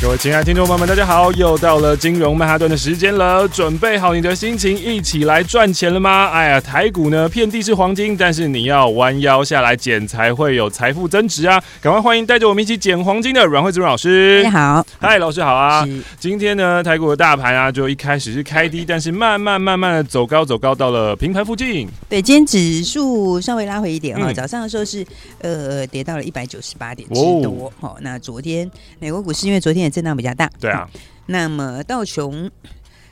各位亲爱的听众朋友们，大家好！又到了金融曼哈顿的时间了，准备好你的心情，一起来赚钱了吗？哎呀，台股呢遍地是黄金，但是你要弯腰下来捡，才会有财富增值啊！赶快欢迎带着我们一起捡黄金的阮惠慈老师。大家好，嗨，老师好啊！今天呢，台股的大盘啊，就一开始是开低，但是慢慢慢慢的走高，走高到了平盘附近。对，今天指数稍微拉回一点哈、嗯，早上的时候是呃跌到了一百九十八点之多。好、哦，那昨天美国股市因为昨天也震荡比较大，对啊，那么道琼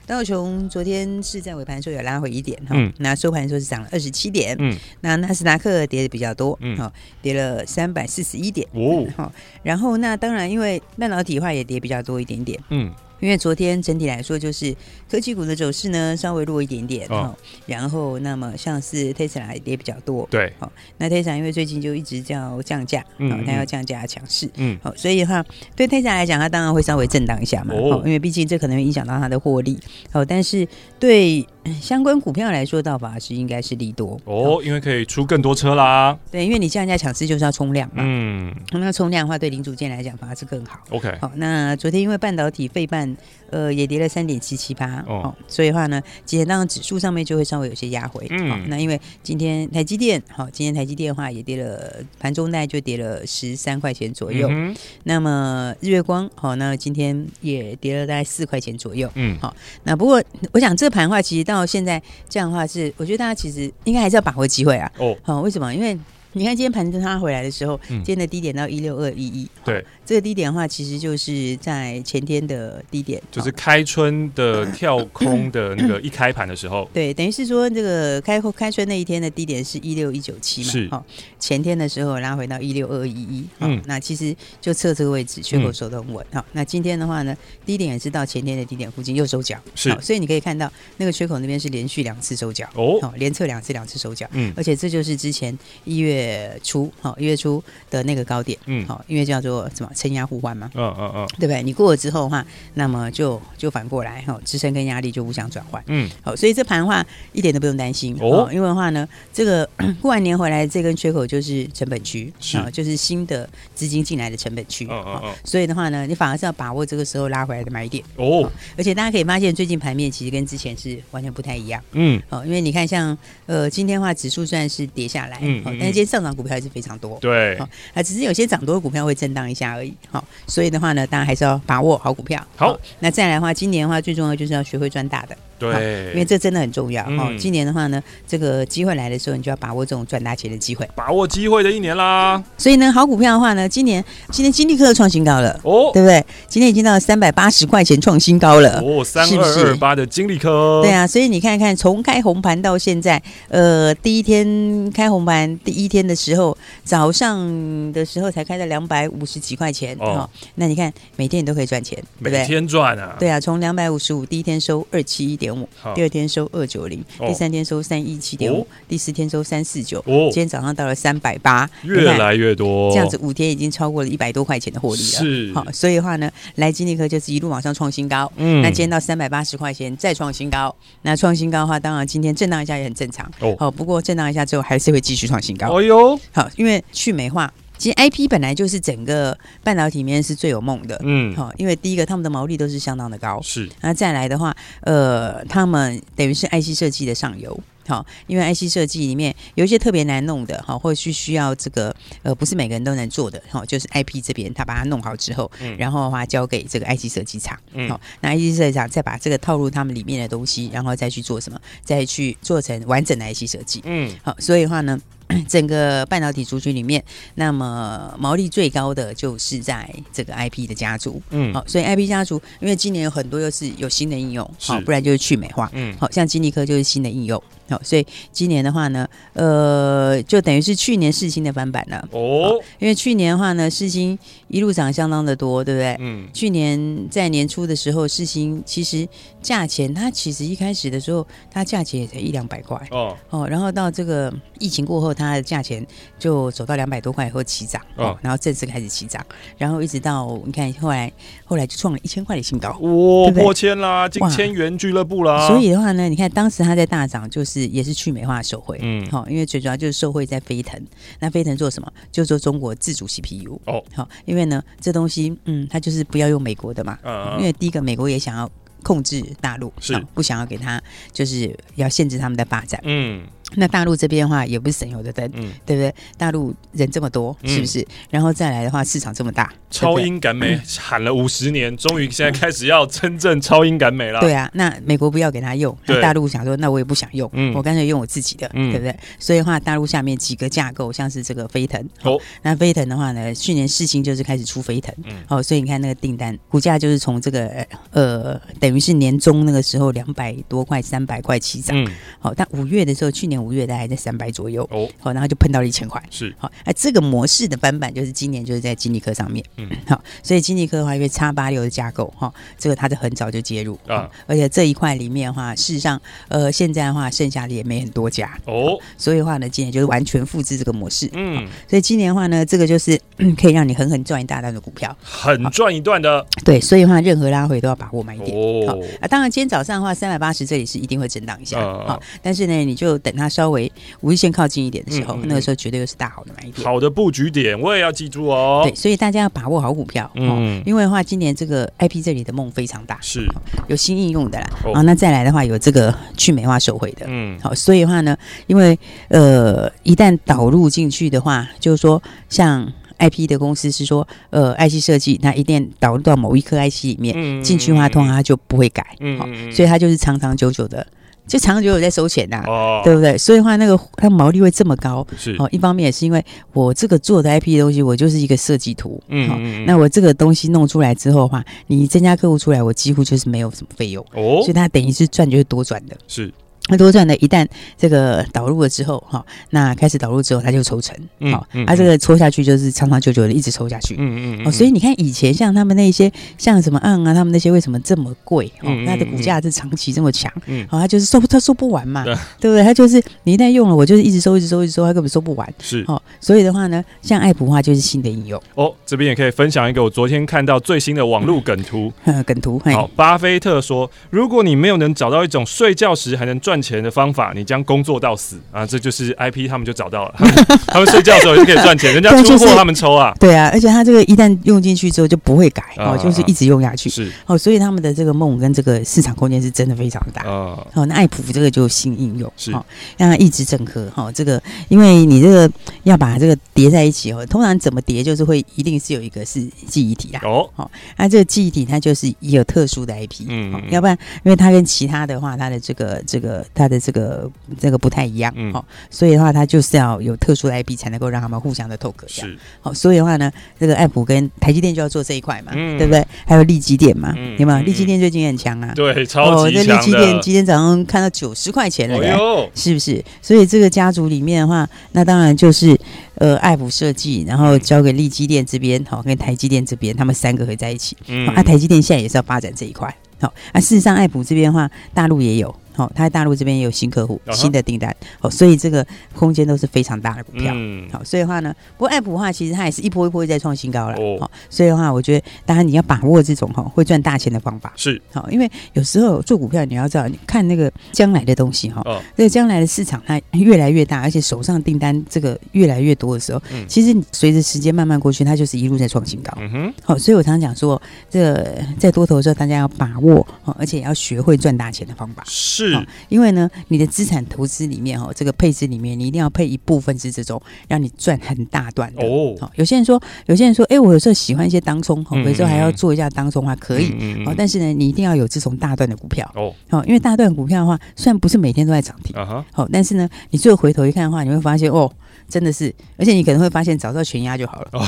道琼昨天是在尾盘的时候有拉回一点哈、嗯，那收盘的时候是涨了二十七点，嗯，那纳斯达克跌的比较多，嗯，好，跌了三百四十一点，哦，好，然后那当然因为半导体的话也跌比较多一点点，嗯。因为昨天整体来说，就是科技股的走势呢稍微弱一点点，哦，然后那么像是 Tesla 也跌比较多，对，好，那 Tesla 因为最近就一直叫降价，嗯，它要降价强势，嗯，好，所以的话对 Tesla 来讲，它当然会稍微震荡一下嘛，哦，因为毕竟这可能会影响到它的获利，好，但是对相关股票来说，倒反而是应该是利多，哦，因为可以出更多车啦，对，因为你降价抢市就是要冲量嘛，嗯，那冲量的话，对零组件来讲反而是更好，OK，好，那昨天因为半导体费半。呃，也跌了三点七七八哦，所以的话呢，今天当然指数上面就会稍微有些压回，嗯、哦，那因为今天台积电，好、哦，今天台积电的话也跌了，盘中大概就跌了十三块钱左右，嗯，那么日月光，好、哦，那今天也跌了大概四块钱左右，嗯，好、哦，那不过我想这盘的话，其实到现在这样的话是，我觉得大家其实应该还是要把握机会啊，哦，好、哦，为什么？因为你看今天盘中它回来的时候，嗯、今天的低点到一六二一一，对。这个低点的话，其实就是在前天的低点，就是开春的 跳空的那个一开盘的时候，对，等于是说这个开开春那一天的低点是一六一九七嘛，是。哦，前天的时候拉回到一六二一一，嗯，那其实就测这个位置缺口守得很稳，好、嗯，那今天的话呢，低点也是到前天的低点附近又收脚，是，所以你可以看到那个缺口那边是连续两次收脚，哦，好，连测两次两次收脚，嗯，而且这就是之前一月初，好，一月初的那个高点，嗯，好，因为叫做什么？撑压互换嘛，嗯嗯嗯，对不对？你过了之后的话，那么就就反过来哈，支撑跟压力就互相转换，嗯，好，所以这盘的话一点都不用担心哦，因为的话呢，这个 过完年回来这根缺口就是成本区，是。啊，就是新的资金进来的成本区，嗯嗯嗯，所以的话呢，你反而是要把握这个时候拉回来的买点哦，而且大家可以发现最近盘面其实跟之前是完全不太一样，嗯，哦，因为你看像呃今天的话指数虽然是跌下来，嗯，但是今天上涨股票还是非常多，对，啊，只是有些涨多的股票会震荡一下而已。好，所以的话呢，大家还是要把握好股票。好，那再来的话，今年的话最重要就是要学会赚大的。对，因为这真的很重要哦、嗯。今年的话呢，这个机会来的时候，你就要把握这种赚大钱的机会，把握机会的一年啦。所以呢，好股票的话呢，今年今天金立科创新高了哦，对不对？今天已经到了三百八十块钱创新高了哦，三二二八的金立科。对啊，所以你看看，从开红盘到现在，呃，第一天开红盘第一天的时候，早上的时候才开了两百五十几块钱哦，哦。那你看，每天你都可以赚钱，对不对？每天赚啊。对啊，从两百五十五第一天收二七一点五。第二天收二九零，第三天收三一七点五，第四天收三四九，哦今天早上到了三百八，越来越多，这样子五天已经超过了一百多块钱的获利了。是，好，所以的话呢，来金立科就是一路往上创新高。嗯，那今天到三百八十块钱再创新高，那创新高的话，当然今天震荡一下也很正常。哦，好，不过震荡一下之后还是会继续创新高。哎呦，好，因为去美化。其实 IP 本来就是整个半导体里面是最有梦的，嗯，好，因为第一个他们的毛利都是相当的高，是，那再来的话，呃，他们等于是 IC 设计的上游，好，因为 IC 设计里面有一些特别难弄的，好，或是需要这个，呃，不是每个人都能做的，好，就是 IP 这边他把它弄好之后，嗯，然后的话交给这个 IC 设计厂，嗯，好，那 IC 设计厂再把这个套入他们里面的东西，然后再去做什么，再去做成完整的 IC 设计，嗯，好，所以的话呢。整个半导体族群里面，那么毛利最高的就是在这个 IP 的家族，嗯，好，所以 IP 家族，因为今年有很多又是有新的应用，好，不然就是去美化，嗯，好像金立科就是新的应用。好，所以今年的话呢，呃，就等于是去年世芯的翻版了哦。因为去年的话呢，世芯一路涨相当的多，对不对？嗯。去年在年初的时候，世芯其实价钱它其实一开始的时候，它价钱也才一两百块。哦。哦，然后到这个疫情过后，它的价钱就走到两百多块以后起涨。哦，然后正式开始起涨，然后一直到你看后来后来就创了一千块的新高，哇，破千啦，进千元俱乐部啦。所以的话呢，你看当时它在大涨，就是。是也是去美化受惠，嗯，好，因为最主要就是受惠在飞腾，那飞腾做什么？就做中国自主 CPU 哦，好，因为呢，这东西，嗯，它就是不要用美国的嘛，嗯，因为第一个美国也想要控制大陆，是不想要给他，就是要限制他们的发展，嗯。那大陆这边的话也不是省油的灯，嗯，对不对？大陆人这么多，是不是？嗯、然后再来的话，市场这么大，超英赶美喊了五十年，终于现在开始要真正超英赶美了。对啊，那美国不要给他用，那大陆想说，那我也不想用，嗯、我干脆用我自己的，嗯、对不对？所以的话，大陆下面几个架构，像是这个飞腾，哦，那飞腾的话呢，去年世芯就是开始出飞腾，嗯，哦，所以你看那个订单股价就是从这个呃，等于是年中那个时候两百多块、三百块起涨，嗯，好，但五月的时候，去年。五月大概在三百左右哦，好，然后就碰到了一千块，是。好，哎，这个模式的翻版就是今年就是在金立科上面，嗯，好，所以金立科的话，因为叉八六的架构哈，这个它是很早就介入啊，而且这一块里面的话，事实上，呃，现在的话剩下的也没很多家。哦，所以的话呢，今年就是完全复制这个模式，嗯，所以今年的话呢，这个就是 可以让你狠狠赚一大段的股票，很赚一段的，对，所以的话任何拉回都要把握买点。哦，啊，当然今天早上的话，三百八十这里是一定会震荡一下，好，但是呢，你就等它。稍微五日线靠近一点的时候，嗯、那个时候绝对又是大好的买点。好的布局点，我也要记住哦。对，所以大家要把握好股票。嗯，因为的话，今年这个 IP 这里的梦非常大，是有新应用的啦。哦、啊，那再来的话，有这个去美化手绘的。嗯，好，所以的话呢，因为呃，一旦导入进去的话，就是说，像 IP 的公司是说，呃，IC 设计，那一定导入到某一颗 IC 里面进、嗯、去的话，通常它就不会改。嗯，好，所以它就是长长久久的。就长久有在收钱呐，哦，对不对？所以的话，那个它毛利会这么高，是哦。一方面也是因为我这个做的 IP 的东西，我就是一个设计图，嗯，嗯，那我这个东西弄出来之后的话，你增加客户出来，我几乎就是没有什么费用，哦，所以它等于是赚就是多赚的，是。那多赚的，一旦这个导入了之后，哈，那开始导入之后，它就抽成，好，它这个抽下去就是长长久久的一直抽下去，嗯嗯，哦，所以你看以前像他们那些像什么案啊，他们那些为什么这么贵？哦，它的股价是长期这么强，嗯，好，它就是收它收不完嘛，对。不对？它就是你一旦用了，我就是一直收，一直收，一直收，它根本收不完，是，哦，所以的话呢，像爱普的话就是新的应用，哦，这边也可以分享一个我昨天看到最新的网络梗图，梗图，好，巴菲特说，如果你没有能找到一种睡觉时还能赚钱的方法，你将工作到死啊！这就是 IP，他们就找到了。他们，睡觉的时候就可以赚钱，人家 出货他们抽啊。对啊，而且他这个一旦用进去之后就不会改哦，就是一直用下去。是哦，所以他们的这个梦跟这个市场空间是真的非常大哦。那爱普这个就新应用是哦，让它一直整合哈。这个因为你这个要把这个叠在一起哦，通常怎么叠就是会一定是有一个是记忆体啦。哦，好，那这个记忆体它就是也有特殊的 IP，嗯，要不然因为它跟其他的话，它的这个这个它的。这个这个不太一样，嗯，好，所以的话，它就是要有特殊的 IP 才能够让他们互相的透壳，是，好，所以的话呢，这个爱普跟台积电就要做这一块嘛，嗯，对不对？还有利基电嘛，有没有？利基电最近很强啊，对，超级强的。力积电今天早上看到九十块钱了，哎，是不是？所以这个家族里面的话，那当然就是呃，爱普设计，然后交给利基电这边，好，跟台积电这边，他们三个合在一起。嗯，啊，台积电现在也是要发展这一块，好，啊，事实上爱普这边的话，大陆也有。好，他在大陆这边也有新客户、新的订单，哦，所以这个空间都是非常大的股票。嗯，好，所以的话呢，不过爱普的话，其实它也是一波一波在创新高了。哦，所以的话，我觉得当然你要把握这种哈会赚大钱的方法。是，好，因为有时候做股票你要知道，你看那个将来的东西哈，哦，这个将来的市场它越来越大，而且手上订单这个越来越多的时候，嗯，其实随着时间慢慢过去，它就是一路在创新高。嗯哼，好，所以我常常讲说，这个在多头的时候，大家要把握，哦，而且也要学会赚大钱的方法。是。是，因为呢，你的资产投资里面哈，这个配置里面，你一定要配一部分是这种让你赚很大段的。哦。有些人说，有些人说，哎，我有时候喜欢一些当冲，哈，有时候还要做一下当冲还可以，哦，但是呢，你一定要有这种大段的股票。哦，好，因为大段股票的话，虽然不是每天都在涨停，好，但是呢，你最后回头一看的话，你会发现哦。真的是，而且你可能会发现，找到全压就好了，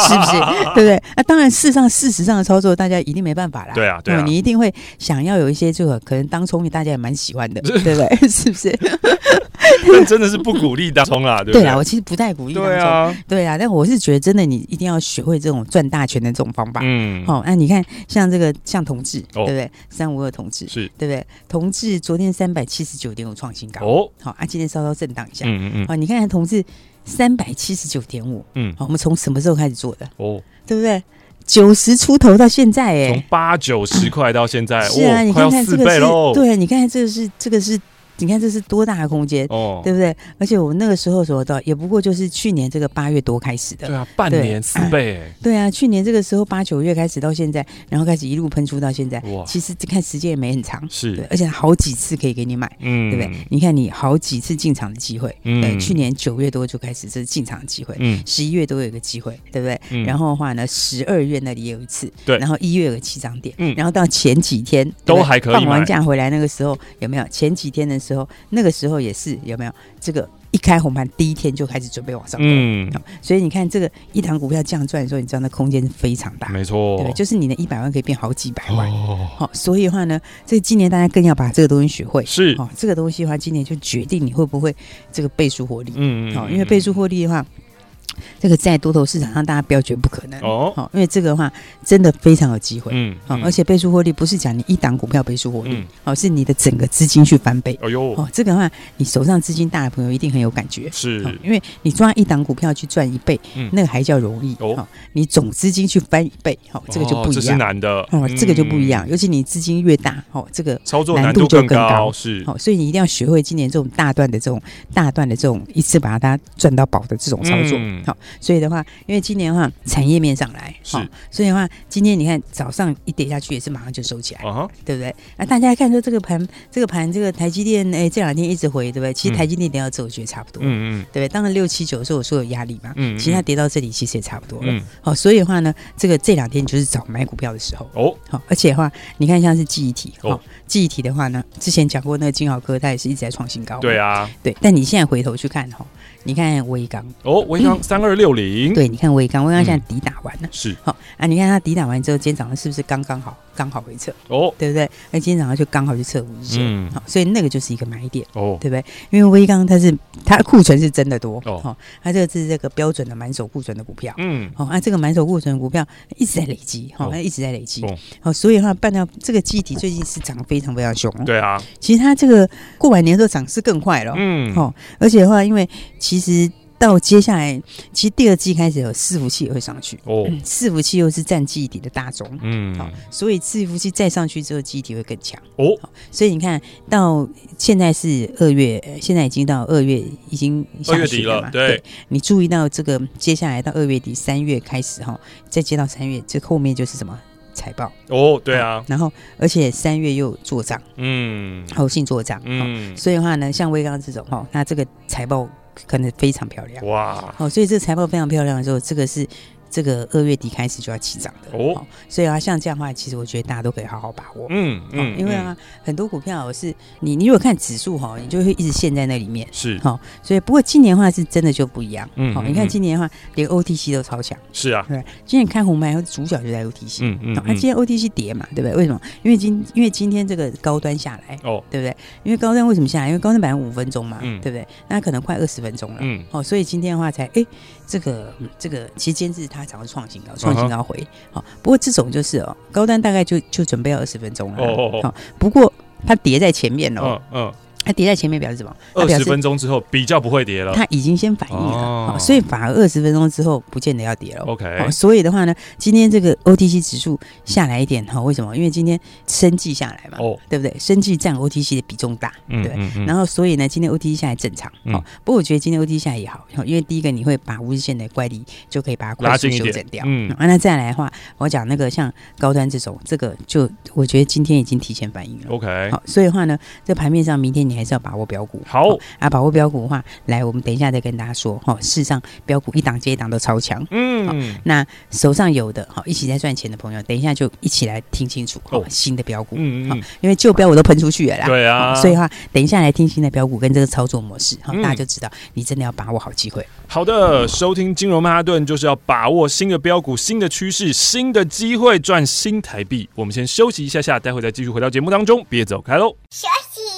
是不是？对不对？那、啊、当然，事实上，事实上的操作，大家一定没办法啦。对啊，对啊，你一定会想要有一些这个可能当聪明，大家也蛮喜欢的，对不对？是不是？但真的是不鼓励当冲啦，对不对？对啊，我其实不太鼓励当冲，对啊，对啊。但我是觉得，真的，你一定要学会这种赚大钱的这种方法。嗯，好，那你看，像这个，像同致，对不对？三五二同志，是对不对？同志昨天三百七十九点五创新高，哦，好，啊，今天稍稍震荡一下，嗯嗯嗯，好，你看看同志。三百七十九点五，嗯，好，我们从什么时候开始做的？哦，对不对？九十出头到现在，哎，从八九十块到现在，是啊，你看看这个是，对，你看看这个是，这个是。你看这是多大的空间，哦，对不对？而且我那个时候说到也不过就是去年这个八月多开始的，对啊，半年四倍，对啊，去年这个时候八九月开始到现在，然后开始一路喷出到现在，哇，其实看时间也没很长，是，对，而且好几次可以给你买，嗯，对不对？你看你好几次进场的机会，嗯，对去年九月多就开始这是进场的机会，嗯，十一月都有个机会，对不对？然后的话呢，十二月那里也有一次，对，然后一月有个起涨点，嗯，然后到前几天都还可以，放完假回来那个时候有没有？前几天的时候那个时候。也是有没有？这个一开红盘第一天就开始准备往上，嗯，所以你看这个一档股票这样赚的时候，你知道那空间是非常大，没错，对，就是你的一百万可以变好几百万，好、哦，所以的话呢，这个今年大家更要把这个东西学会，是，哦，这个东西的话，今年就决定你会不会这个倍数获利，嗯，好，因为倍数获利的话。这个在多头市场上，大家不要觉得不可能哦，好，因为这个的话真的非常有机会，嗯，好，而且倍数获利不是讲你一档股票倍数获利，好，是你的整个资金去翻倍，哎呦，哦，这个的话你手上资金大的朋友一定很有感觉，是，因为你抓一档股票去赚一倍，那个还叫容易哦，你总资金去翻一倍，好，这个就不一样，这是难的，哦，这个就不一样，尤其你资金越大，哦，这个操作难度就更高，是，好，所以你一定要学会今年这种大段的这种大段的这种一次把它赚到宝的这种操作，好。所以的话，因为今年的话，产业面上来，是，所以的话，今天你看早上一跌下去，也是马上就收起来，啊、对不对？那大家看说这个盘，这个盘，这个台积电，哎，这两天一直回，对不对？其实台积电跌到这，我觉得差不多，嗯嗯，对不对？当然六七九的时候，我说有压力嘛，嗯，其实它跌到这里，其实也差不多了，好，所以的话呢，这个这两天就是找买股票的时候，哦，好，而且的话，你看像是记忆体，哦，记忆体的话呢，之前讲过那个金豪科，它也是一直在创新高，对啊，对，但你现在回头去看哈。你看威刚。哦，威刚三二六零，对，你看威刚，威刚现在抵打完了，是。好啊。你看它抵打完之后，今天早上是不是刚刚好，刚好回撤？哦，对不对？那今天早上就刚好就测五日线，嗯，好，所以那个就是一个买点哦，对不对？因为威刚它是它库存是真的多。哦，它这个是这个标准的满手库存的股票，嗯，好，那这个满手库存的股票一直在累积，好，它一直在累积，好，所以的话，半到这个记忆体最近是涨得非常非常凶，对啊，其实它这个过完年之后涨势更快了，嗯，好，而且的话，因为其实。到接下来，其实第二季开始有伺服器也会上去哦。伺服器又是占记忆体的大宗，嗯，好，所以伺服器再上去之后，记忆体会更强哦。所以你看到现在是二月，现在已经到二月，已经下旬了嘛？对，你注意到这个接下来到二月底，三月开始哈，再接到三月，这后面就是什么财报哦？对啊，然后而且三月又做账，嗯，后信做账，嗯，所以的话呢，像威刚这种哈，那这个财报。可能非常漂亮哇！哦，所以这个财报非常漂亮的时候，这个是。这个二月底开始就要起涨的哦，所以啊，像这样的话，其实我觉得大家都可以好好把握，嗯嗯，因为啊，很多股票是你你如果看指数哈，你就会一直陷在那里面。是。好，所以不过今年的话是真的就不一样，嗯，好，你看今年的话连 OTC 都超强，是啊，对，今年看红盘主角就在 OTC，嗯嗯，那今天 OTC 跌嘛，对不对？为什么？因为今因为今天这个高端下来。哦，对不对？因为高端为什么下来？因为高端本来五分钟嘛，对不对？那可能快二十分钟了，嗯，好，所以今天的话才哎。这个这个其实今天是它才会创新高，创新高回好。不过这种就是哦，高端大概就就准备要二十分钟了。哦哦不过它叠在前面哦。嗯嗯。它叠在前面表示什么？二十分钟之后比较不会跌了。它已经先反应了，哦、所以反而二十分钟之后不见得要跌了。OK，所以的话呢，今天这个 OTC 指数下来一点哈，为什么？因为今天生计下来嘛，哦，对不对？生计占 OTC 的比重大，对，对。嗯嗯嗯、然后所以呢，今天 OTC 下来正常。哦，不过我觉得今天 OTC 下来也好，因为第一个你会把五日线的乖离就可以把它快速修正掉。嗯，那再来的话，我讲那个像高端这种，这个就我觉得今天已经提前反应了。OK，好，所以的话呢，这盘面上明天你。还是要把握标股，好啊！把握标股的话，来，我们等一下再跟大家说哈。事实上，标股一档接一档都超强，嗯，那手上有的哈，一起在赚钱的朋友，等一下就一起来听清楚哦。新的标股，嗯嗯，因为旧标我都喷出去了啦，对啊，所以的话，等一下来听新的标股跟这个操作模式，哈，大家就知道你真的要把握好机会。好的，收听金融曼哈顿就是要把握新的标股、新的趋势、新的机会赚新台币。我们先休息一下下，待会再继续回到节目当中，别走开喽。休息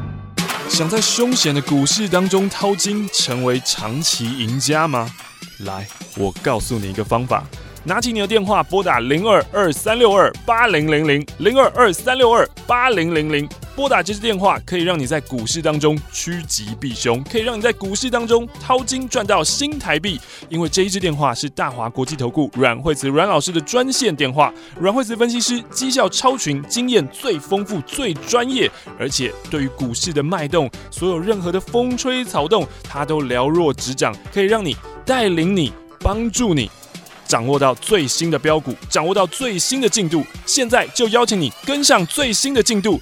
想在凶险的股市当中淘金，成为长期赢家吗？来，我告诉你一个方法。拿起你的电话，拨打零二二三六二八零零零零二二三六二八零零零。拨打这支电话，可以让你在股市当中趋吉避凶，可以让你在股市当中淘金赚到新台币。因为这一支电话是大华国际投顾阮惠慈阮老师的专线电话，阮惠慈分析师绩效超群，经验最丰富、最专业，而且对于股市的脉动，所有任何的风吹草动，他都了若指掌，可以让你带领你、帮助你。掌握到最新的标股，掌握到最新的进度，现在就邀请你跟上最新的进度。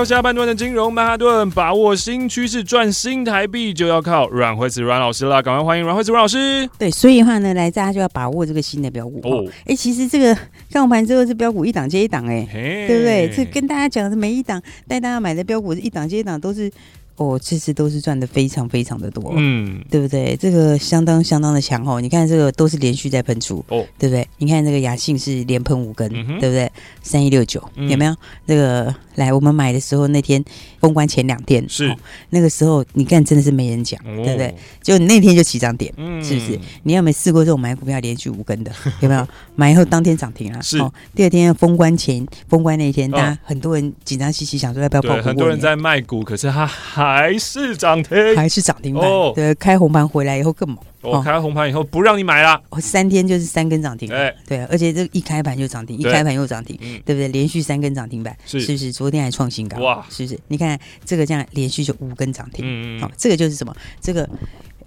到下半段的金融曼哈顿，把握新趋势赚新台币，就要靠阮惠慈阮老师啦！赶快欢迎阮惠慈阮老师。对，所以的话呢，来大家就要把握这个新的标股哦。哎、欸，其实这个看完盘之后，这标股一档接一档，哎，对不对？这跟大家讲的每一档带大家买的标股是一档接一档，都是。哦，这次都是赚的非常非常的多，嗯，对不对？这个相当相当的强哦。你看这个都是连续在喷出，哦，对不对？你看这个雅信是连喷五根，嗯、对不对？三一六九有没有？这个来我们买的时候那天封关前两天是、哦、那个时候，你看真的是没人讲，哦、对不对？就那天就起涨点，嗯，是不是？你有没有试过这种买股票连续五根的？有没有？买以后当天涨停了，是、哦。第二天封关前封关那一天，大家很多人紧张兮兮想说要不要报股？很多人在卖股，可是他还。还是涨停，还是涨停板。哦、对，开红盘回来以后更猛。我、哦、开红盘以后不让你买了，哦，三天就是三根涨停。哎，对，而且这一开盘就涨停，一开盘又涨停，嗯、对不对？连续三根涨停板，是是不是？昨天还创新高，哇，是不是？你看这个这样连续就五根涨停，嗯，好、哦，这个就是什么？这个。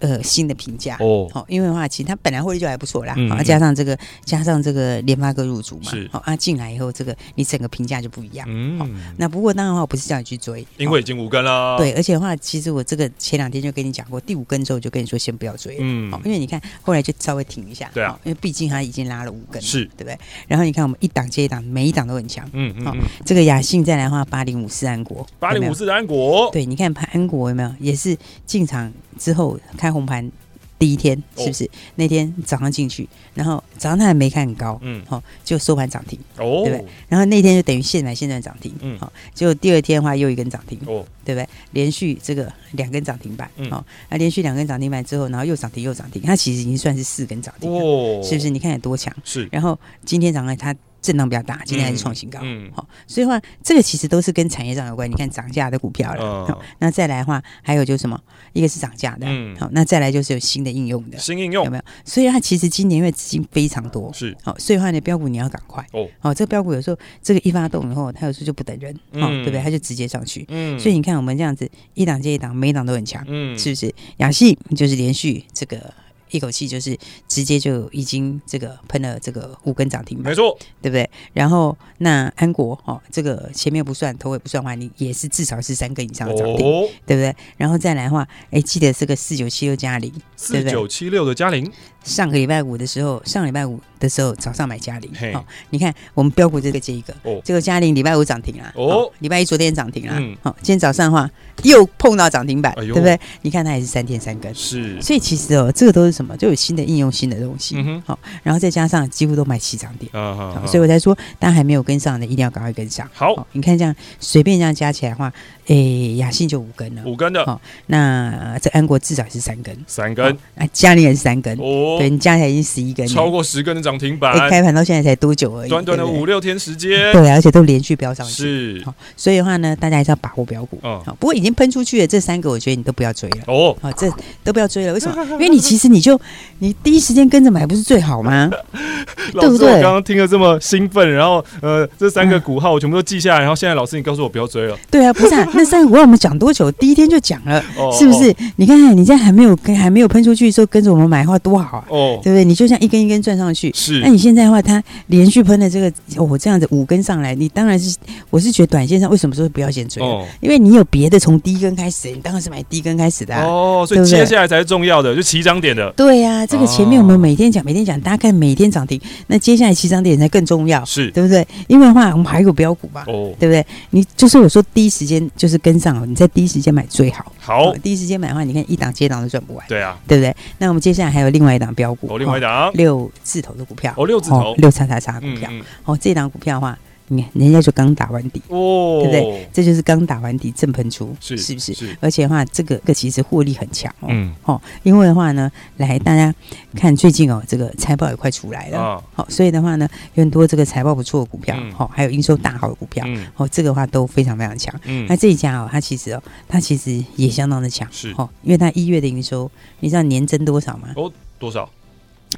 呃，新的评价。哦，好，因为的话，其实它本来获利就还不错啦，好，加上这个，加上这个联发科入主嘛，是，好啊，进来以后，这个你整个评价就不一样，嗯，那不过当然的话，我不是叫你去追，因为已经五根了，对，而且的话，其实我这个前两天就跟你讲过，第五根之后就跟你说先不要追，嗯，好，因为你看后来就稍微停一下，对啊，因为毕竟它已经拉了五根，是。对不对？然后你看我们一档接一档，每一档都很强，嗯嗯，好，这个雅信再来的话，八零五四安国，八零五四安国，对，你看盘安国有没有？也是进场之后开红盘。第一天是不是、哦、那天早上进去，然后早上他还没看很高，嗯，好、哦，就收盘涨停，哦，对不对？然后那天就等于现买现赚涨停，嗯，好、哦，结果第二天的话又一根涨停，哦，对不对？连续这个两根涨停板，嗯，好、哦，那连续两根涨停板之后，然后又涨停又涨停，它其实已经算是四根涨停了，哦，是不是？你看有多强？是。然后今天早上它。震荡比较大，今天还是创新高。嗯，好、嗯哦，所以话这个其实都是跟产业上有关。你看涨价的股票了，那再来的话还有就是什么？一个是涨价的，嗯，好，那再来就是有新的应用的，新应用有没有？所以它其实今年因为资金非常多，是好、哦，所以话呢标股你要赶快哦。好、哦，这个标股有时候这个一发动以后，它有时候就不等人，哦，对不对？它就直接上去。嗯，所以你看我们这样子一档接一档，每一档都很强，嗯，是不是？雅信就是连续这个。一口气就是直接就已经这个喷了这个五根涨停板，没错，对不对？然后那安国哦，这个前面不算，头尾不算的话，你也是至少是三根以上的涨停，哦、对不对？然后再来的话，哎，记得这个四九七六加零，四九七六的嘉陵。上个礼拜五的时候，上礼拜五的时候早上买嘉陵，好，你看我们标股这个这一个，这个嘉陵礼拜五涨停了，哦，礼拜一昨天涨停了，好，今天早上的话又碰到涨停板，对不对？你看它也是三天三更，是，所以其实哦，这个都是什么？就有新的应用，新的东西，好，然后再加上几乎都买起涨点，所以我才说，大家还没有跟上的，一定要赶快跟上。好，你看这样随便这样加起来的话，哎，雅信就五根了，五根的，好，那这安国至少是三根，三根，那嘉陵也是三根，哦。对，你加起来已经十一根，超过十根的涨停板。开盘到现在才多久而已？短短的五六天时间。对，而且都连续飙上去。是，所以的话呢，大家还是要把握标股。哦，不过已经喷出去的这三个，我觉得你都不要追了。哦，好，这都不要追了。为什么？因为你其实你就你第一时间跟着买，不是最好吗？对不对？我刚刚听了这么兴奋，然后呃，这三个股号我全部都记下来，然后现在老师你告诉我不要追了。对啊，不是啊，那三个股号我们讲多久？第一天就讲了，是不是？你看看你现在还没有跟还没有喷出去的时候，跟着我们买的话多好啊！哦，对不对？你就像一根一根转上去，是。那你现在的话，它连续喷的这个，哦，这样子五根上来，你当然是，我是觉得短线上为什么说不要先追？哦，因为你有别的从第一根开始，你当然是买第一根开始的哦。所以接下来才是重要的，就起涨点的。对呀，这个前面我们每天讲，每天讲，大概每天涨停，那接下来起涨点才更重要，是对不对？因为的话，我们还有标股嘛，哦，对不对？你就是我说第一时间就是跟上，你在第一时间买最好。好，第一时间买的话，你看一档接档都赚不完。对啊，对不对？那我们接下来还有另外一档标股，哦，另外一档六字头的股票，哦，六字头，六叉叉叉股票。哦，这档股票的话，你看人家就刚打完底，哦，对不对？这就是刚打完底正喷出，是是不是？是。而且的话，这个个其实获利很强哦。嗯。哦，因为的话呢，来大家看最近哦，这个财报也快出来了。好，所以的话呢，有很多这个财报不错的股票，好，还有营收大好的股票，哦，这个的话都非常非常强。嗯。那这一家哦，它其实哦，它其实也相当的强。是。哦，因为它一月的营收，你知道年增多少吗？哦，多少？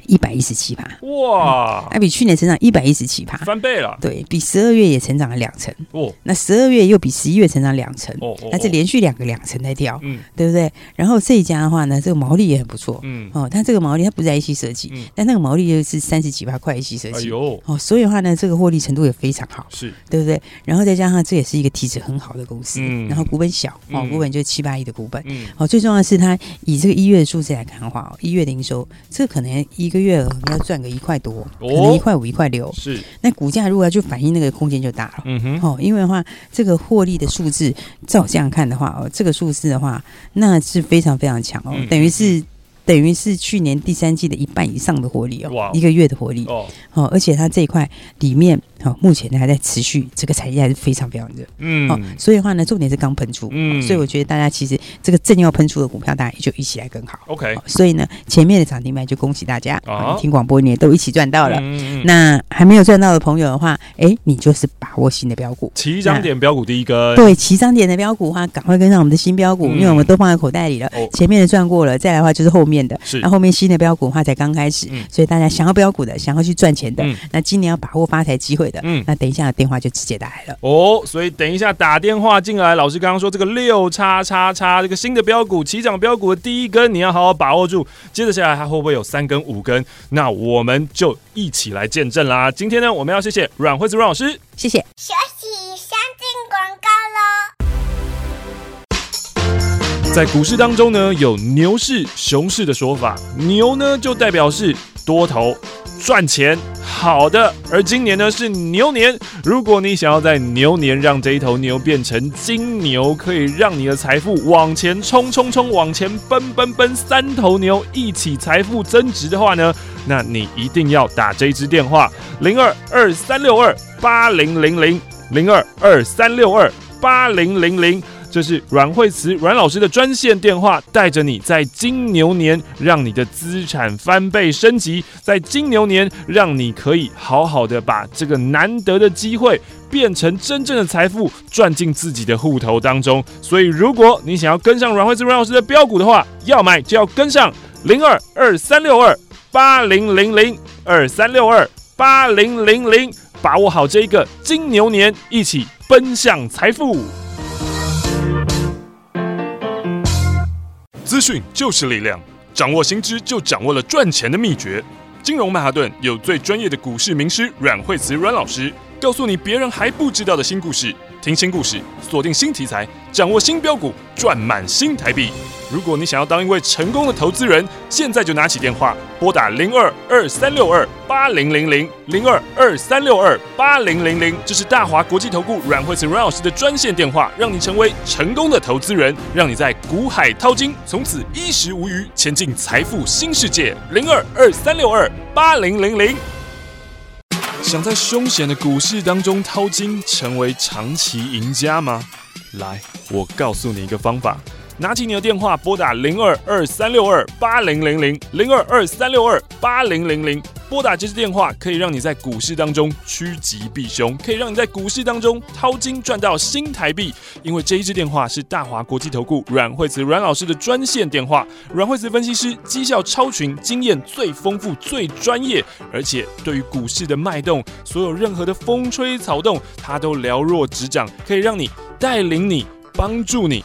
一百一十七趴，哇！那比去年成长一百一十七趴，翻倍了。对，比十二月也成长了两成。哦，那十二月又比十一月成长两成。哦，那这连续两个两成在掉，嗯，对不对？然后这一家的话呢，这个毛利也很不错。嗯，哦，它这个毛利它不是 IC 设计，但那个毛利又是三十几趴块 IC 设计。哎呦，哦，所以的话呢，这个获利程度也非常好，是对不对？然后再加上这也是一个体质很好的公司，嗯，然后股本小，哦，股本就七八亿的股本，嗯，哦，最重要的是它以这个一月的数字来看的话，哦，一月的营收，这可能一个月要赚个一块多，可能一块五、一块六，是。那股价如果要去反映那个空间就大了，嗯哼，哦，因为的话，这个获利的数字，照这样看的话，哦，这个数字的话，那是非常非常强哦，等于是。等于是去年第三季的一半以上的活力哦一个月的活力哦，哦，而且它这一块里面，哦，目前呢还在持续，这个产业还是非常非常热，嗯，哦，所以的话呢，重点是刚喷出，嗯，所以我觉得大家其实这个正要喷出的股票，大家也就一起来更好，OK，所以呢，前面的涨停板就恭喜大家，啊，听广播你也都一起赚到了，嗯，那还没有赚到的朋友的话，哎，你就是把握新的标股，起涨点标股第一根，对，起涨点的标股的话，赶快跟上我们的新标股，因为我们都放在口袋里了，前面的赚过了，再来的话就是后面的，是，那后面。新的标股的话才刚开始，嗯、所以大家想要标股的，想要去赚钱的，嗯、那今年要把握发财机会的，嗯，那等一下电话就直接打来了哦。所以等一下打电话进来，老师刚刚说这个六叉叉叉这个新的标股起涨标股的第一根，你要好好把握住。接着下来它会不会有三根、五根？那我们就一起来见证啦。今天呢，我们要谢谢阮惠子阮老师，谢谢。休息，先进广告喽。在股市当中呢，有牛市、熊市的说法。牛呢，就代表是多头赚钱好的，而今年呢是牛年。如果你想要在牛年让这一头牛变成金牛，可以让你的财富往前冲冲冲，往前奔奔奔，三头牛一起财富增值的话呢，那你一定要打这一支电话：零二二三六二八零零零零二二三六二八零零零。这是阮惠慈阮老师的专线电话，带着你在金牛年让你的资产翻倍升级，在金牛年让你可以好好的把这个难得的机会变成真正的财富，赚进自己的户头当中。所以，如果你想要跟上阮惠慈阮老师的标股的话，要买就要跟上零二二三六二八零零零二三六二八零零零，把握好这一个金牛年，一起奔向财富。资讯就是力量，掌握新知就掌握了赚钱的秘诀。金融曼哈顿有最专业的股市名师阮惠慈阮老师，告诉你别人还不知道的新故事。听新故事，锁定新题材，掌握新标股，赚满新台币。如果你想要当一位成功的投资人，现在就拿起电话拨打零二二三六二八零零零零二二三六二八零零零，这是大华国际投顾阮惠慈阮老师的专线电话，让你成为成功的投资人，让你在股海淘金，从此衣食无虞，前进财富新世界。零二二三六二八零零零。想在凶险的股市当中淘金，成为长期赢家吗？来，我告诉你一个方法。拿起你的电话，拨打零二二三六二八零零零零二二三六二八零零零。拨打这支电话，可以让你在股市当中趋吉避凶，可以让你在股市当中掏金赚到新台币。因为这一支电话是大华国际投顾阮惠慈阮老师的专线电话，阮惠慈分析师绩效超群，经验最丰富、最专业，而且对于股市的脉动，所有任何的风吹草动，他都了若指掌，可以让你带领你、帮助你。